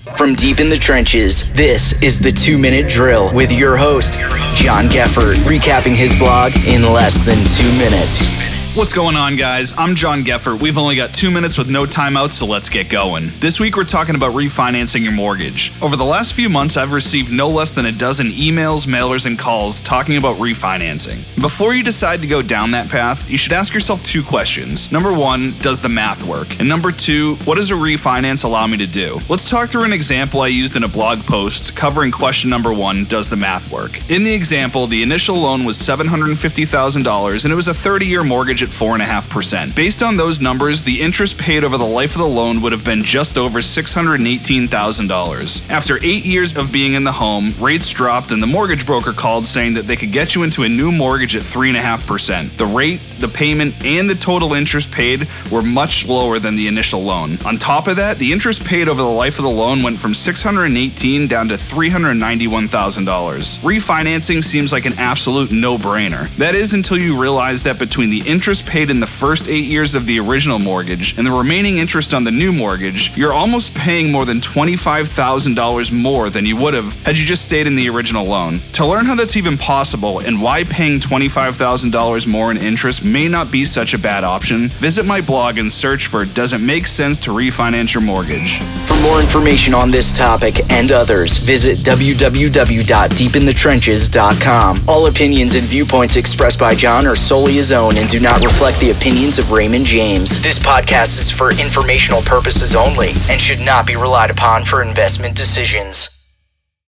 From deep in the trenches, this is the two minute drill with your host, John Geffert, recapping his blog in less than two minutes. What's going on, guys? I'm John Geffert. We've only got two minutes with no timeouts, so let's get going. This week, we're talking about refinancing your mortgage. Over the last few months, I've received no less than a dozen emails, mailers, and calls talking about refinancing. Before you decide to go down that path, you should ask yourself two questions. Number one, does the math work? And number two, what does a refinance allow me to do? Let's talk through an example I used in a blog post covering question number one Does the math work? In the example, the initial loan was $750,000 and it was a 30 year mortgage at 4.5%. Based on those numbers, the interest paid over the life of the loan would have been just over $618,000. After eight years of being in the home, rates dropped and the mortgage broker called saying that they could get you into a new mortgage at 3.5%. The rate, the payment, and the total interest paid were much lower than the initial loan. On top of that, the interest paid over the life of the loan went from $618 down to $391,000. Refinancing seems like an absolute no-brainer. That is until you realize that between the interest paid in the first eight years of the original mortgage and the remaining interest on the new mortgage, you're almost paying more than $25,000 more than you would have had you just stayed in the original loan. To learn how that's even possible and why paying $25,000 more in interest may not be such a bad option, visit my blog and search for Does It Make Cents to Refinance Your Mortgage? For more information on this topic and others, visit www.deepinthetrenches.com. All opinions and viewpoints expressed by John are solely his own and do reflect the opinions of Raymond James. This podcast is for informational purposes only and should not be relied upon for investment decisions.